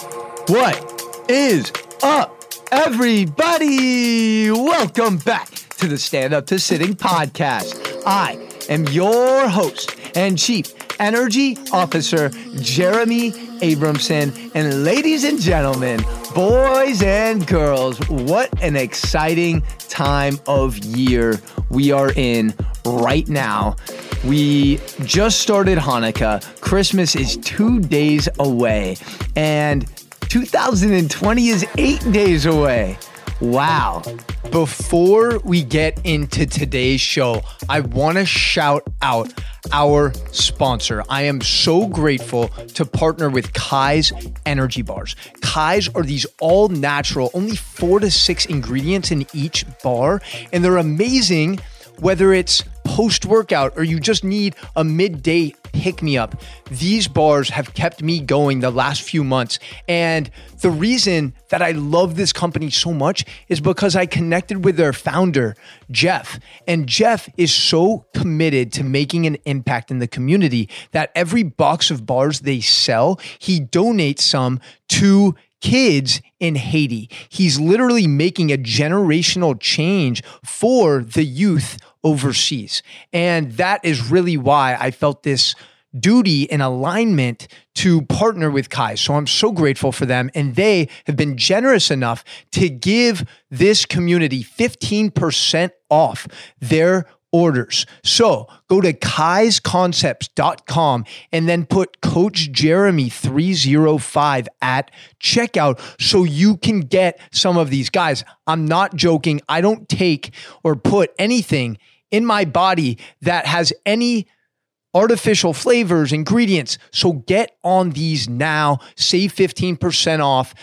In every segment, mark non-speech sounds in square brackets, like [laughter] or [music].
What is up, everybody? Welcome back to the Stand Up to Sitting podcast. I am your host and Chief Energy Officer, Jeremy Abramson. And ladies and gentlemen, boys and girls, what an exciting time of year we are in right now. We just started Hanukkah. Christmas is two days away, and 2020 is eight days away. Wow. Before we get into today's show, I want to shout out our sponsor. I am so grateful to partner with Kai's Energy Bars. Kai's are these all natural, only four to six ingredients in each bar, and they're amazing whether it's post workout or you just need a midday pick me up. These bars have kept me going the last few months. And the reason that I love this company so much is because I connected with their founder, Jeff. And Jeff is so committed to making an impact in the community that every box of bars they sell, he donates some to kids in Haiti. He's literally making a generational change for the youth overseas. And that is really why I felt this duty and alignment to partner with Kai. So I'm so grateful for them. And they have been generous enough to give this community 15% off their orders. So go to kaisconcepts.com and then put Coach Jeremy 305 at checkout so you can get some of these guys. I'm not joking. I don't take or put anything in my body that has any artificial flavors, ingredients. So get on these now. Save 15% off.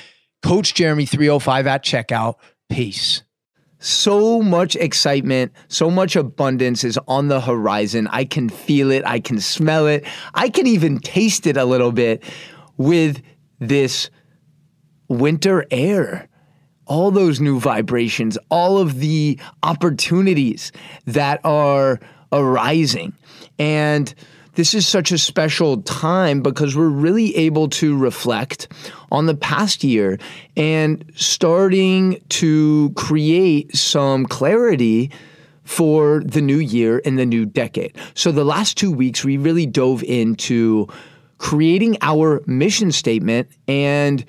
Coach Jeremy 305 at checkout. Peace. So much excitement, so much abundance is on the horizon. I can feel it, I can smell it, I can even taste it a little bit with this winter air all those new vibrations, all of the opportunities that are arising. And this is such a special time because we're really able to reflect on the past year and starting to create some clarity for the new year and the new decade. So, the last two weeks, we really dove into creating our mission statement and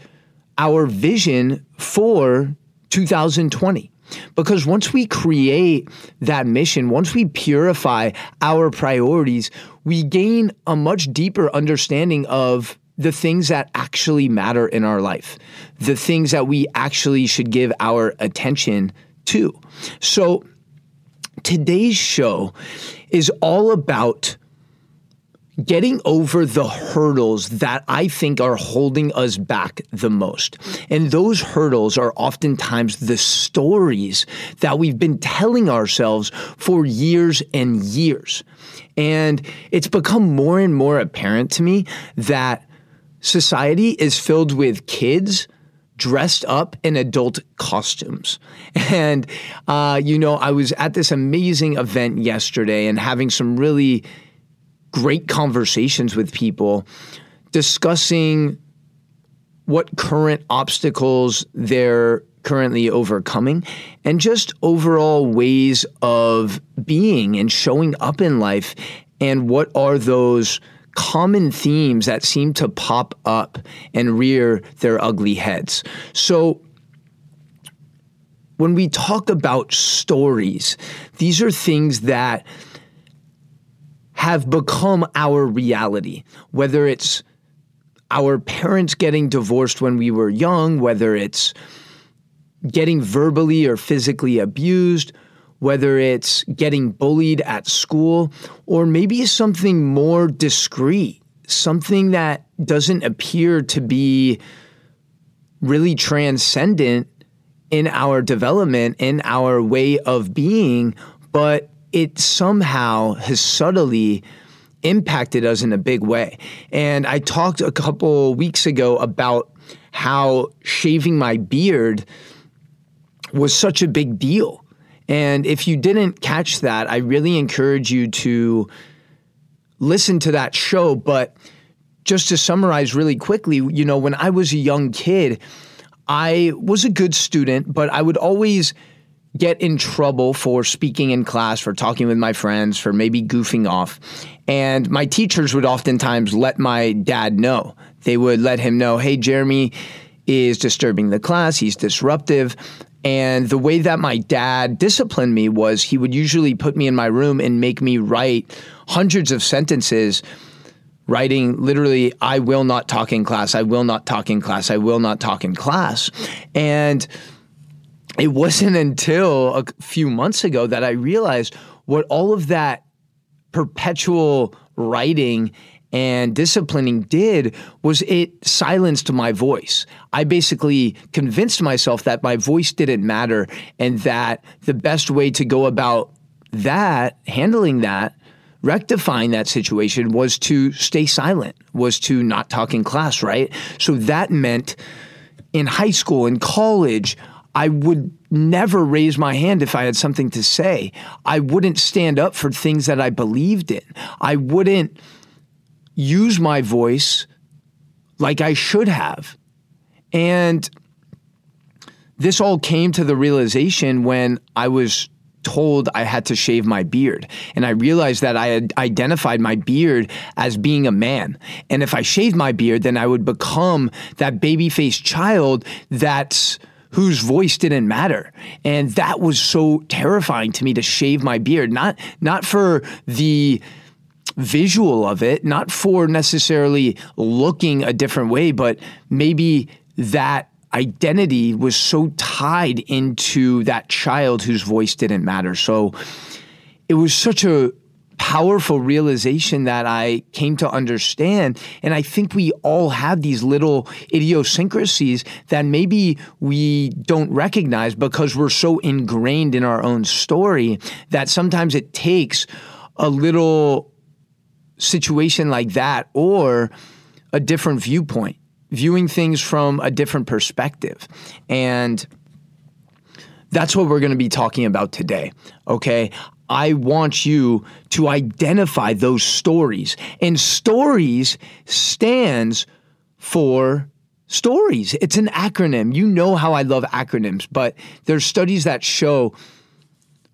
our vision for 2020. Because once we create that mission, once we purify our priorities, we gain a much deeper understanding of the things that actually matter in our life, the things that we actually should give our attention to. So today's show is all about getting over the hurdles that I think are holding us back the most. And those hurdles are oftentimes the stories that we've been telling ourselves for years and years. And it's become more and more apparent to me that society is filled with kids dressed up in adult costumes. And, uh, you know, I was at this amazing event yesterday and having some really great conversations with people discussing what current obstacles they're currently overcoming and just overall ways of being and showing up in life and what are those common themes that seem to pop up and rear their ugly heads. So when we talk about stories, these are things that have become our reality, whether it's our parents getting divorced when we were young, whether it's getting verbally or physically abused, whether it's getting bullied at school, or maybe something more discreet, something that doesn't appear to be really transcendent in our development, in our way of being, but it somehow has subtly impacted us in a big way. And I talked a couple weeks ago about how shaving my beard was such a big deal. And if you didn't catch that, I really encourage you to listen to that show. But just to summarize really quickly, you know, when I was a young kid, I was a good student, but I would always get in trouble for speaking in class, for talking with my friends, for maybe goofing off. And my teachers would oftentimes let my dad know. They would let him know, hey, Jeremy is disturbing the class, he's disruptive. And the way that my dad disciplined me was he would usually put me in my room and make me write hundreds of sentences writing literally, I will not talk in class, I will not talk in class, I will not talk in class. And it wasn't until a few months ago that I realized what all of that perpetual writing and disciplining did was it silenced my voice. I basically convinced myself that my voice didn't matter and that the best way to go about that, handling that, rectifying that situation was to stay silent, was to not talk in class, right? So that meant in high school, in college, I would never raise my hand if I had something to say. I wouldn't stand up for things that I believed in. I wouldn't use my voice like I should have. And this all came to the realization when I was told I had to shave my beard. And I realized that I had identified my beard as being a man. And if I shaved my beard, then I would become that baby faced child that's whose voice didn't matter. And that was so terrifying to me to shave my beard. Not not for the visual of it, not for necessarily looking a different way, but maybe that identity was so tied into that child whose voice didn't matter. So it was such a powerful realization that I came to understand. And I think we all have these little idiosyncrasies that maybe we don't recognize because we're so ingrained in our own story that sometimes it takes a little situation like that or a different viewpoint viewing things from a different perspective. And that's what we're going to be talking about today. Okay. I want you to identify those stories. And stories stands for stories. It's an acronym. You know how I love acronyms, but there's studies that show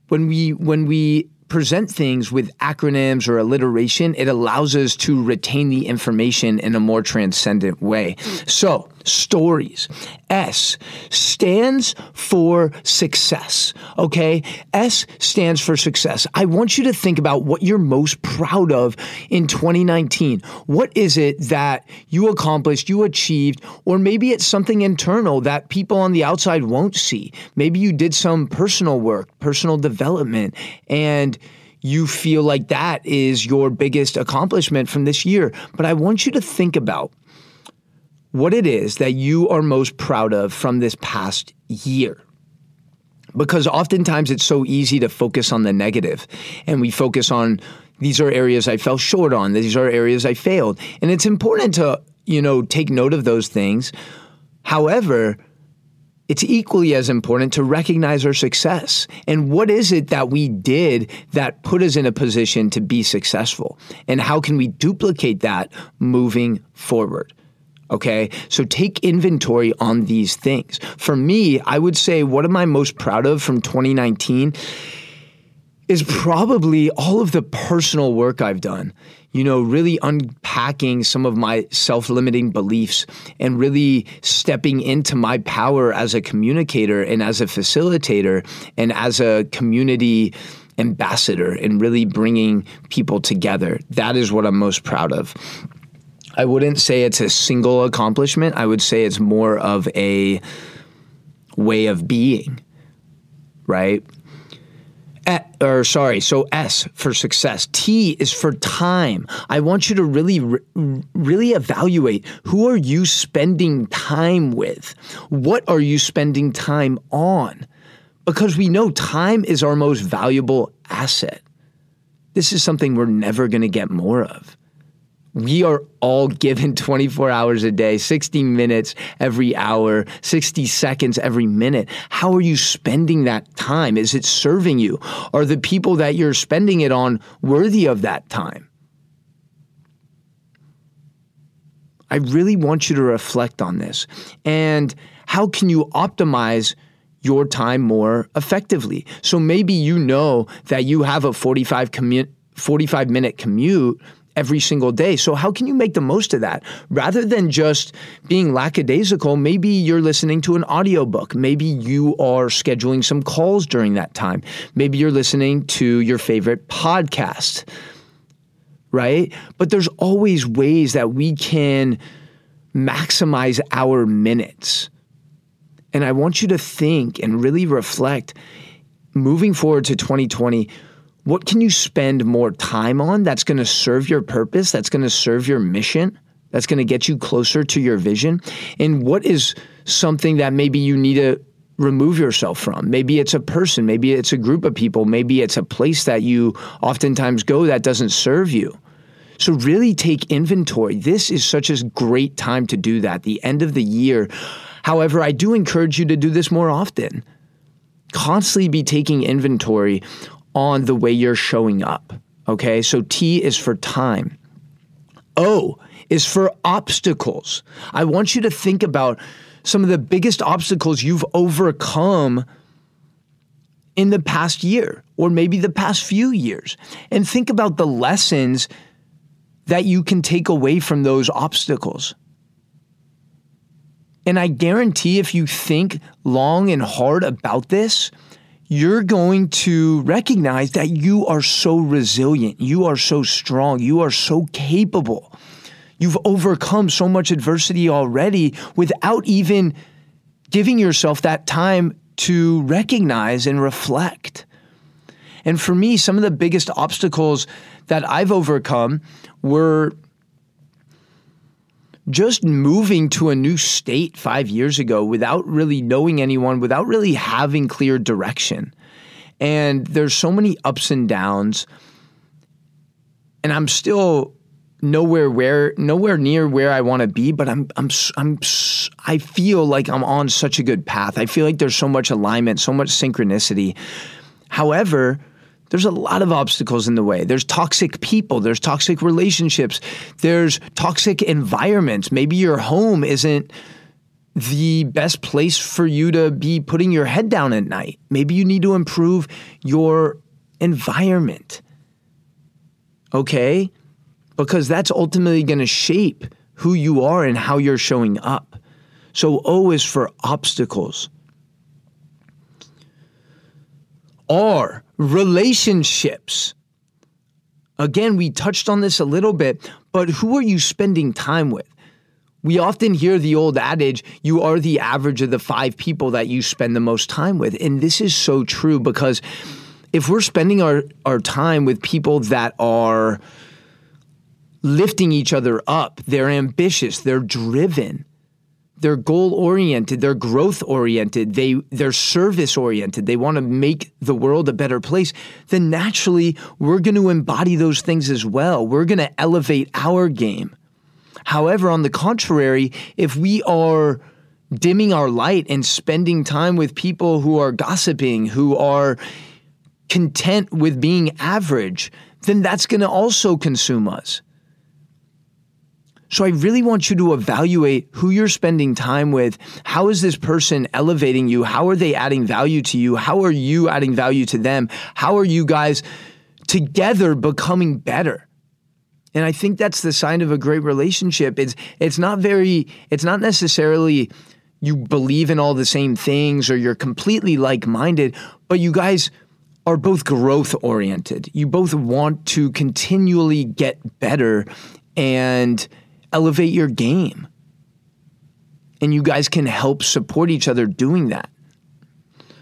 when we when we present things with acronyms or alliteration, it allows us to retain the information in a more transcendent way. So, stories. S stands for success. Okay. S stands for success. I want you to think about what you're most proud of in 2019. What is it that you accomplished, you achieved, or maybe it's something internal that people on the outside won't see. Maybe you did some personal work, personal development, and you feel like that is your biggest accomplishment from this year. But I want you to think about what it is that you are most proud of from this past year. Because oftentimes it's so easy to focus on the negative and we focus on these are areas I fell short on, these are areas I failed. And it's important to, you know, take note of those things. However, it's equally as important to recognize our success. And what is it that we did that put us in a position to be successful? And how can we duplicate that moving forward? Okay. So take inventory on these things. For me, I would say what am I most proud of from 2019 is probably all of the personal work I've done. You know, really unpacking some of my self limiting beliefs and really stepping into my power as a communicator and as a facilitator and as a community ambassador and really bringing people together. That is what I'm most proud of. I wouldn't say it's a single accomplishment. I would say it's more of a way of being, right? or sorry, so S for success. T is for time. I want you to really, really evaluate who are you spending time with? What are you spending time on? Because we know time is our most valuable asset. This is something we're never going to get more of we are all given [laughs] 24 hours a day, 60 minutes every hour, 60 seconds every minute. How are you spending that time? Is it serving you? Are the people that you're spending it on worthy of that time? I really want you to reflect on this. And how can you optimize your time more effectively? So maybe you know that you have a 45 commute 45 minute commute every single day. So, how can you make the most of that? Rather than just being lackadaisical, maybe you're listening to an audiobook. Maybe you are scheduling some calls during that time. Maybe you're listening to your favorite podcast, right? But there's always ways that we can maximize our minutes. And I want you to think and really reflect moving forward to 2020 what can you spend more time on that's going to serve your purpose, that's going to serve your mission, that's going to get you closer to your vision? And what is something that maybe you need to remove yourself from? Maybe it's a person, maybe it's a group of people, maybe it's a place that you oftentimes go that doesn't serve you. So, really take inventory. This is such a great time to do that, the end of the year. However, I do encourage you to do this more often. Constantly be taking inventory on the way you're showing up. Okay, so T is for time. O is for obstacles. I want you to think about some of the biggest obstacles you've overcome in the past year or maybe the past few years. And think about the lessons that you can take away from those obstacles. And I guarantee if you think long and hard about this, you're going to recognize that you are so resilient, you are so strong, you are so capable. You've overcome so much adversity already without even giving yourself that time to recognize and reflect. And for me, some of the biggest obstacles that I've overcome were just moving to a new state five years ago without really knowing anyone, without really having clear direction. And there's so many ups and downs. And I'm still nowhere where nowhere near where I want to be, but I'm I'm I'm I feel like I'm on such a good path. I feel like there's so much alignment, so much synchronicity. However, there's a lot of obstacles in the way. There's toxic people, there's toxic relationships, there's toxic environments. Maybe your home isn't the best place for you to be putting your head down at night. Maybe you need to improve your environment. Okay? Because that's ultimately going to shape who you are and how you're showing up. So O is for obstacles. R relationships. Again, we touched on this a little bit, but who are you spending time with? We often hear the old adage, you are the average of the five people that you spend the most time with. And this is so true because if we're spending our, our time with people that are lifting each other up, they're ambitious, they're driven, they're goal oriented, they're growth oriented, they they're service oriented, they want to make the world a better place, then naturally we're going to embody those things as well. We're going to elevate our game. However, on the contrary, if we are dimming our light and spending time with people who are gossiping, who are content with being average, then that's going to also consume us. So I really want you to evaluate who you're spending time with. How is this person elevating you? How are they adding value to you? How are you adding value to them? How are you guys together becoming better? And I think that's the sign of a great relationship. It's it's not very it's not necessarily you believe in all the same things or you're completely like-minded, but you guys are both growth oriented. You both want to continually get better and elevate your game. And you guys can help support each other doing that.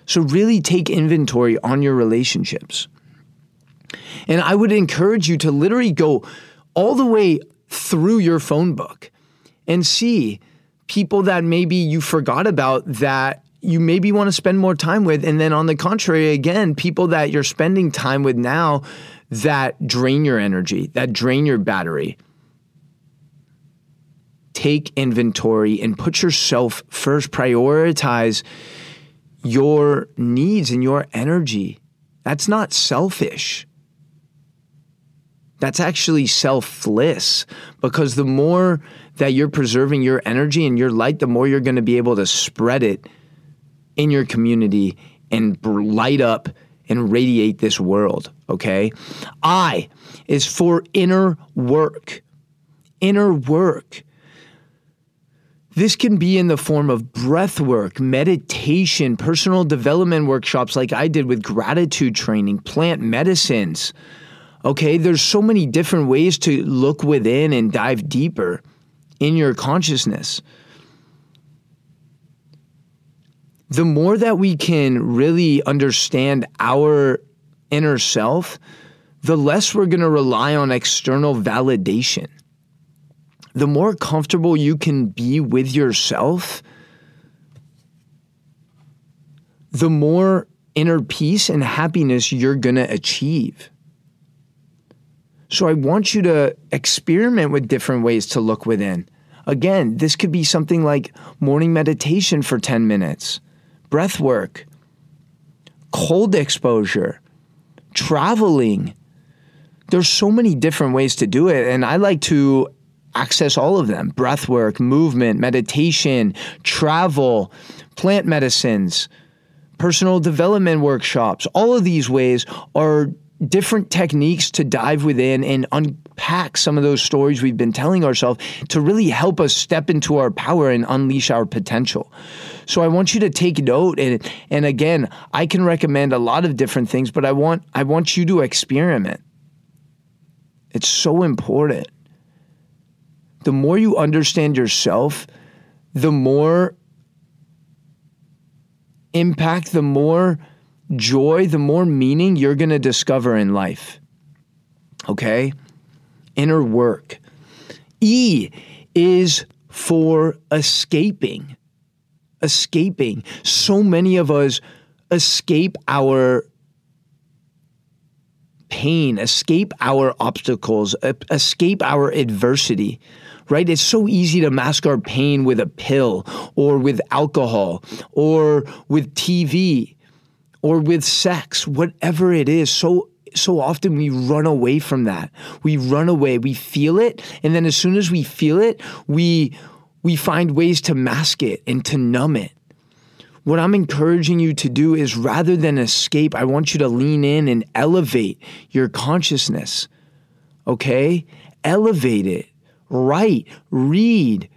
So, really take inventory on your relationships. And I would encourage you to literally go all the way through your phone book and see people that maybe you forgot about that you maybe want to spend more time with. And then on the contrary, again, people that you're spending time with now that drain your energy, that drain your battery take inventory and put yourself first, prioritize your needs and your energy. That's not selfish. That's actually selfless because the more that you're preserving your energy and your light, the more you're going to be able to spread it in your community and light up and radiate this world, okay? I is for inner work. Inner work. This can be in the form of breath work, meditation, personal development workshops like I did with gratitude training, plant medicines. Okay, there's so many different ways to look within and dive deeper in your consciousness. The more that we can really understand our inner self, the less we're going to rely on external validation the more comfortable you can be with yourself, the more inner peace and happiness you're going to achieve. So I want you to experiment with different ways to look within. Again, this could be something like morning meditation for 10 minutes, breath work, cold exposure, traveling. There's so many different ways to do it. And I like to access all of them breath work, movement, meditation, travel, plant medicines, personal development workshops. All of these ways are different techniques to dive within and unpack some of those stories we've been telling ourselves to really help us step into our power and unleash our potential. So I want you to take note and and again, I can recommend a lot of different things, but I want I want you to experiment. It's so important the more you understand yourself, the more impact, the more joy, the more meaning you're going to discover in life. Okay? Inner work. E is for escaping. Escaping. So many of us escape our pain, escape our obstacles, escape our adversity right? It's so easy to mask our pain with a pill or with alcohol or with TV or with sex, whatever it is. So so often we run away from that. We run away. We feel it, and then as soon as we feel it, we we find ways to mask it and to numb it. What I'm encouraging you to do is rather than escape, I want you to lean in and elevate your consciousness. Okay? Elevate it write, read,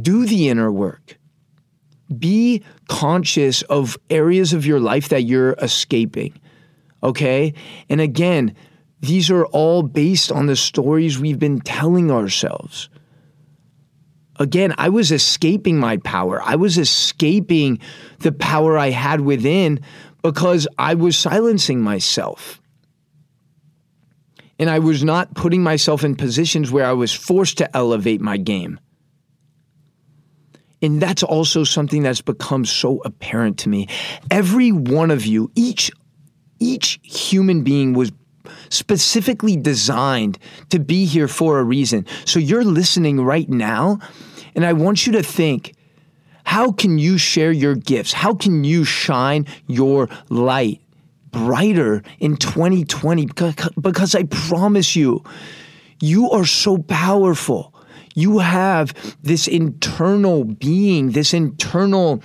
do the inner work. Be conscious of areas of your life that you're escaping. Okay? And again, these are all based on the stories we've been telling ourselves. Again, I was escaping my power. I was escaping the power I had within because I was silencing myself and I was not putting myself in positions where I was forced to elevate my game. And that's also something that's become so apparent to me. Every one of you, each each human being was specifically designed to be here for a reason. So you're listening right now, and I want you to think how can you share your gifts? How can you shine your light? Brighter in 2020 because, I promise you, you are so powerful. You have this internal being, this internal,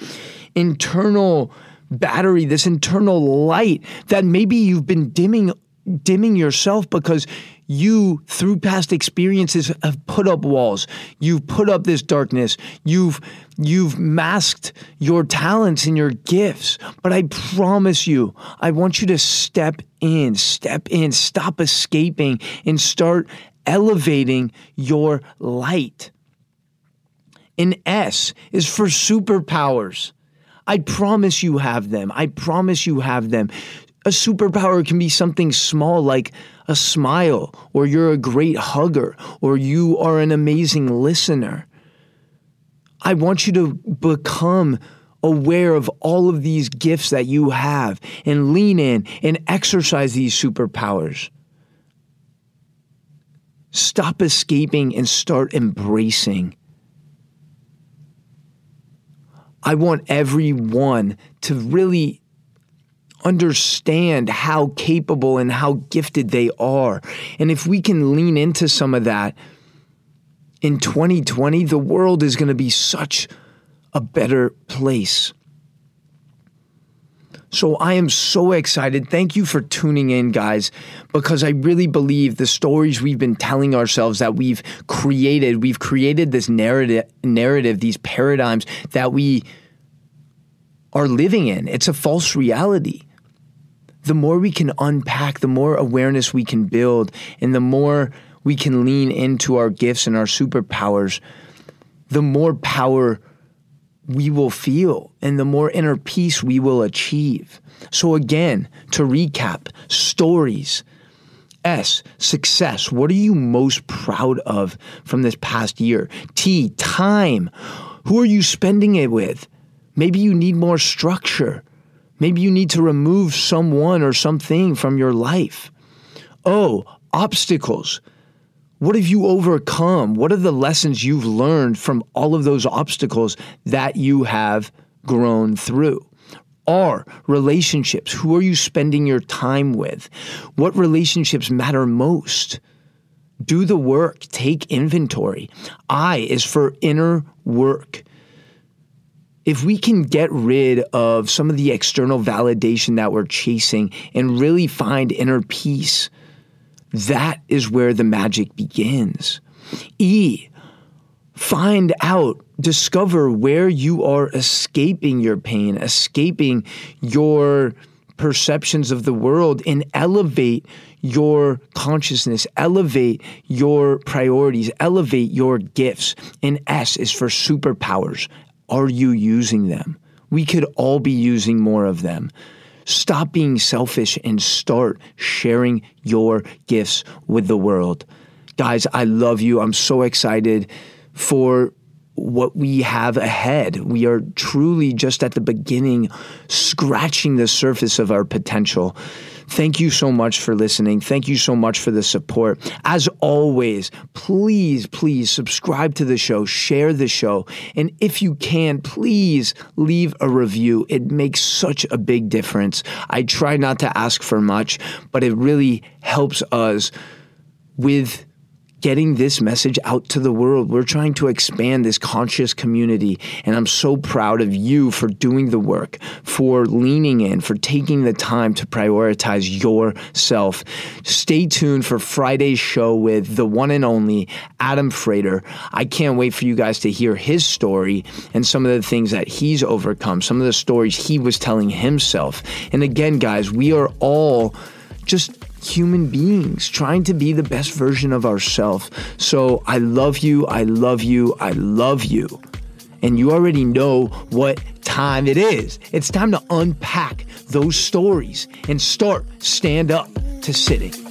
internal battery, this internal light that maybe you've been dimming dimming yourself because you through past experiences have put up walls. You've put up this darkness. You've you've masked your talents and your gifts. But i promise you i want you to step in step in stop escaping and start elevating your light. An s is for superpowers. I promise you have them. I promise you have them. A superpower can be something small like a smile, or you're a great hugger, or you are an amazing listener. I want you to become aware of all of these gifts that you have and lean in and exercise these superpowers. Stop escaping and start embracing. I want everyone to really understand how capable and how gifted they are. And if we can lean into some of that, in 2020, the world is going to be such a better place. So I am so excited. Thank you for tuning in, guys, because I really believe the stories we've been telling ourselves that we've created, we've created this narrative, narrative, these paradigms that we are living in. It's a false reality. The more we can unpack, the more awareness we can build, and the more we can lean into our gifts and our superpowers, the more power we will feel and the more inner peace we will achieve. So, again, to recap stories. S, success. What are you most proud of from this past year? T, time. Who are you spending it with? Maybe you need more structure. Maybe you need to remove someone or something from your life. Oh, obstacles. What have you overcome? What are the lessons you've learned from all of those obstacles that you have grown through? R, relationships. Who are you spending your time with? What relationships matter most? Do the work, take inventory. I is for inner work. If we can get rid of some of the external validation that we're chasing and really find inner peace, that is where the magic begins. E, find out, discover where you are escaping your pain, escaping your perceptions of the world, and elevate your consciousness, elevate your priorities, elevate your gifts. And S is for superpowers. Are you using them? We could all be using more of them. Stop being selfish and start sharing your gifts with the world. Guys, I love you. I'm so excited for what we have ahead. We are truly just at the beginning, scratching the surface of our potential. Thank you so much for listening. Thank you so much for the support. As always, please, please subscribe to the show, share the show, and if you can, please leave a review. It makes such a big difference. I try not to ask for much, but it really helps us with getting this message out to the world. We're trying to expand this conscious community. And I'm so proud of you for doing the work, for leaning in, for taking the time to prioritize yourself. Stay tuned for Friday's show with the one and only Adam Frater. I can't wait for you guys to hear his story and some of the things that he's overcome, some of the stories he was telling himself. And again, guys, we are all just human beings trying to be the best version of ourselves. So I love you. I love you. I love you. And you already know what time it is. It's time to unpack those stories and start stand up to sitting.